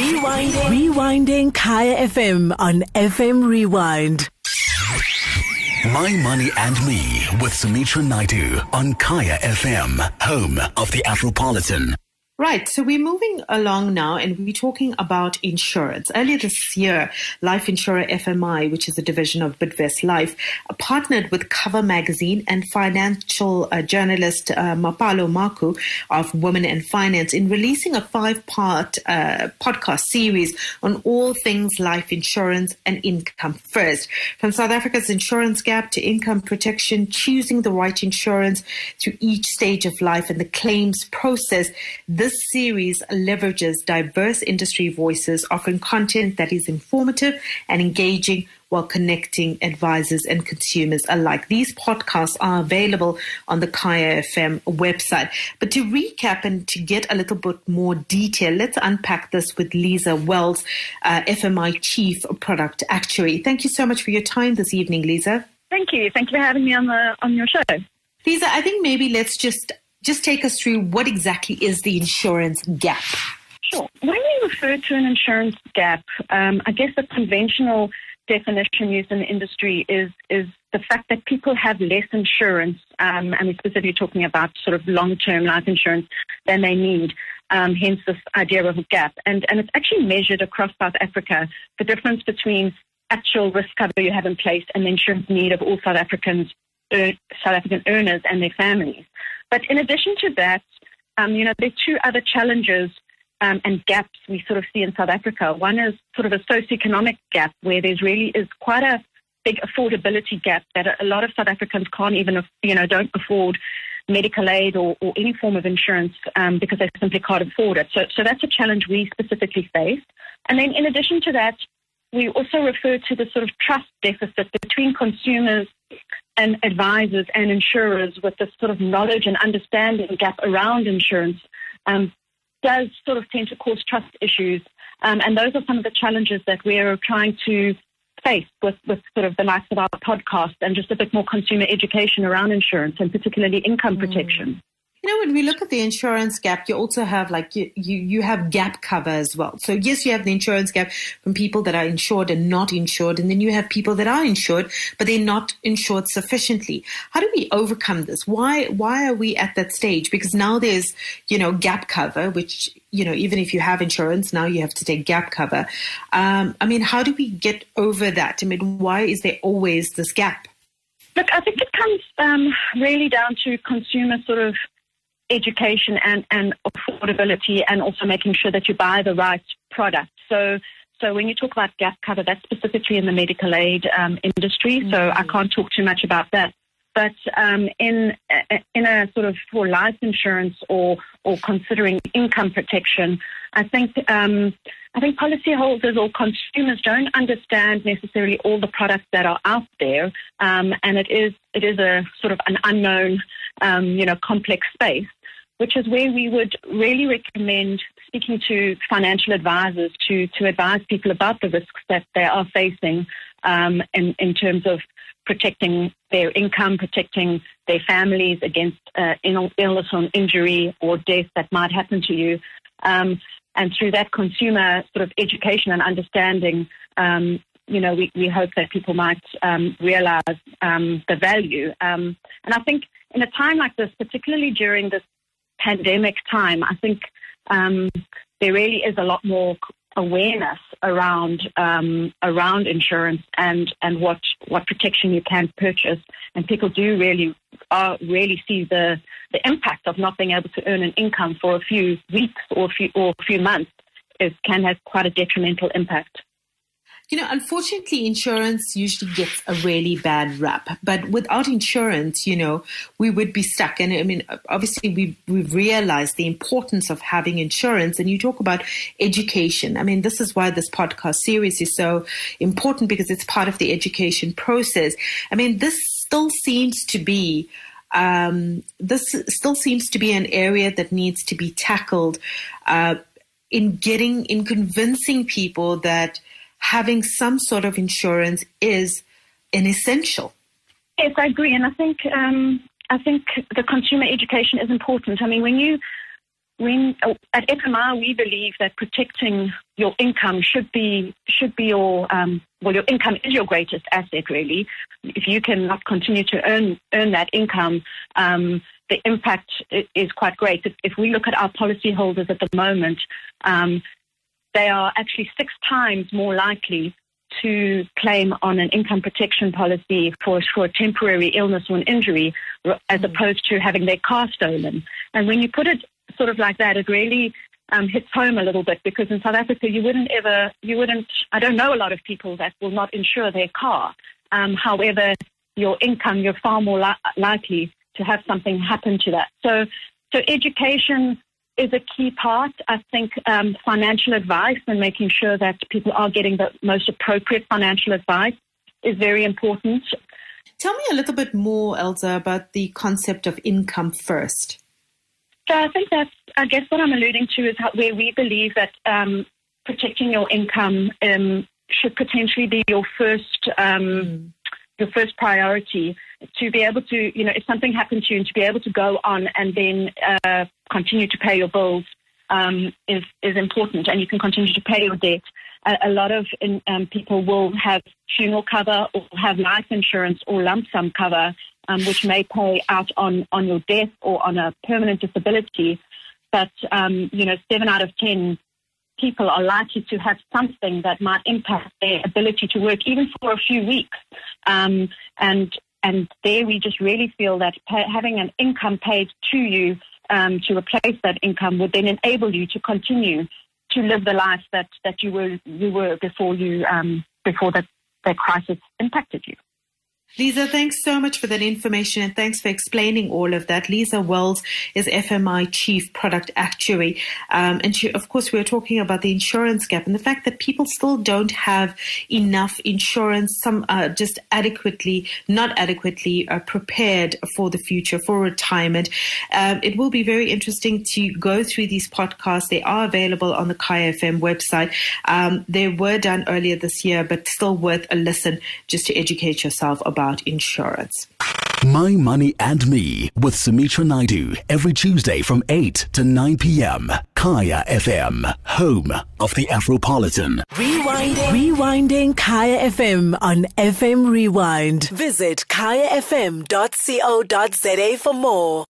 Rewinding. Rewinding Kaya FM on FM Rewind. My Money and Me with Sumitra Naidu on Kaya FM, home of the Afropolitan. Right. So we're moving along now and we're talking about insurance. Earlier this year, life insurer FMI, which is a division of Bidvest Life, partnered with Cover Magazine and financial uh, journalist uh, Mapalo Makhu of Women and Finance in releasing a five part uh, podcast series on all things life insurance and income first. From South Africa's insurance gap to income protection, choosing the right insurance through each stage of life and the claims process. This this series leverages diverse industry voices, offering content that is informative and engaging while connecting advisors and consumers alike. These podcasts are available on the Kaya FM website. But to recap and to get a little bit more detail, let's unpack this with Leza Wells, uh, FMI Chief Product Actuary. Thank you so much for your time this evening, Leza. Thank you. Thank you for having me on the on your show. Leza, I think maybe let's just just take us through what exactly is the insurance gap? Sure. When we refer to an insurance gap, um, I guess the conventional definition used in the industry is is the fact that people have less insurance, um, and we're specifically talking about sort of long-term life insurance than they need. Um, hence this idea of a gap, and and it's actually measured across South Africa. The difference between actual risk cover you have in place and the insurance need of all South Africans, uh, South African earners and their families. But in addition to that, um, you know, there are two other challenges um, and gaps we sort of see in South Africa. One is sort of a socioeconomic gap where there's really is quite a big affordability gap that a lot of South Africans can't even, you know, don't afford medical aid or, or any form of insurance um, because they simply can't afford it. So, so that's a challenge we specifically face. And then in addition to that, we also refer to the sort of trust deficit between consumers and advisors and insurers with this sort of knowledge and understanding gap around insurance um, does sort of tend to cause trust issues. Um, and those are some of the challenges that we're trying to face with, with sort of the likes of our podcast and just a bit more consumer education around insurance and particularly income mm. protection. You know, when we look at the insurance gap, you also have like you, you, you have gap cover as well. So yes, you have the insurance gap from people that are insured and not insured. And then you have people that are insured, but they're not insured sufficiently. How do we overcome this? Why, why are we at that stage? Because now there's, you know, gap cover, which, you know, even if you have insurance, now you have to take gap cover. Um, I mean, how do we get over that? I mean, why is there always this gap? Look, I think it comes um, really down to consumer sort of education and, and affordability and also making sure that you buy the right product. So so when you talk about gap cover, that's specifically in the medical aid um, industry. Mm-hmm. So I mm-hmm. can't talk too much about that. But um, in in a sort of for life insurance or or considering income protection, I think um, I think policyholders or consumers don't understand necessarily all the products that are out there, um, and it is it is a sort of an unknown, um, you know, complex space which is where we would really recommend speaking to financial advisors to, to advise people about the risks that they are facing um, in, in terms of protecting their income, protecting their families against uh, illness or injury or death that might happen to you. Um, and through that consumer sort of education and understanding, um, you know, we, we hope that people might um, realize um, the value. Um, and I think in a time like this, particularly during this pandemic time, I think um, there really is a lot more awareness around um, around insurance and and what what protection you can purchase, and people do really are really see the the impact of not being able to earn an income for a few weeks or a few or a few months is can have quite a detrimental impact. You know, unfortunately, insurance usually gets a really bad rap. But without insurance, you know, we would be stuck. And I mean, obviously, we we've realized the importance of having insurance. And you talk about education. I mean, this is why this podcast series is so important because it's part of the education process. I mean, this still seems to be. Um, this still seems to be an area that needs to be tackled uh, in getting in convincing people that having some sort of insurance is an essential. Yes, I agree, and I think um, I think the consumer education is important. I mean, when you when at FMI we believe that protecting your income should be should be your um, well your income is your greatest asset really. If you cannot continue to earn earn that income, um, the impact is quite great. If, if, we look at our policyholders at the moment, um, they are actually six times more likely to claim on an income protection policy for, for a temporary illness or an injury as mm. opposed to having their car stolen. And when you put it sort of like that, it really um, hits home a little bit because in South Africa you wouldn't ever, you wouldn't, I don't know a lot of people that will not insure their car. Um, however, your income, you're far more li- likely to have something happen to that. So, so education is a key part. I think um, financial advice and making sure that people are getting the most appropriate financial advice is very important. Tell me a little bit more, Elza, about the concept of income first. So I think that's, I guess, what I'm alluding to is how, where we believe that um, protecting your income um, should potentially be your first um, mm. Your first priority to be able to, you know, if something happened to you and to be able to go on and then uh, continue to pay your bills um, is is important, and you can continue to pay your debt. A, a lot of in, um, people will have funeral cover or have life insurance or lump sum cover, um, which may pay out on on your death or on a permanent disability. But um, you know, seven out of ten people are likely to have something that might impact their ability to work, even for a few weeks. Um, and and there we just really feel that pay, having an income paid to you um, to replace that income would then enable you to continue to live the life that, that you were you were before you um, before that, that crisis impacted you. Leza, thanks so much for that information and thanks for explaining all of that. Leza Wells is FMI Chief Product Actuary. Um, and she, of course, we were talking about the insurance gap and the fact that people still don't have enough insurance, some uh, just adequately, not adequately uh, prepared for the future, for retirement. Um, it will be very interesting to go through these podcasts. They are available on the Kaya FM website. Um, they were done earlier this year, but still worth a listen just to educate yourself about about insurance. My Money and Me with Sumitra Naidu every Tuesday from 8 to 9 p.m. Kaya FM, home of the Afropolitan. Rewinding. Rewinding Kaya FM on FM Rewind. Visit kayafm.co.za for more.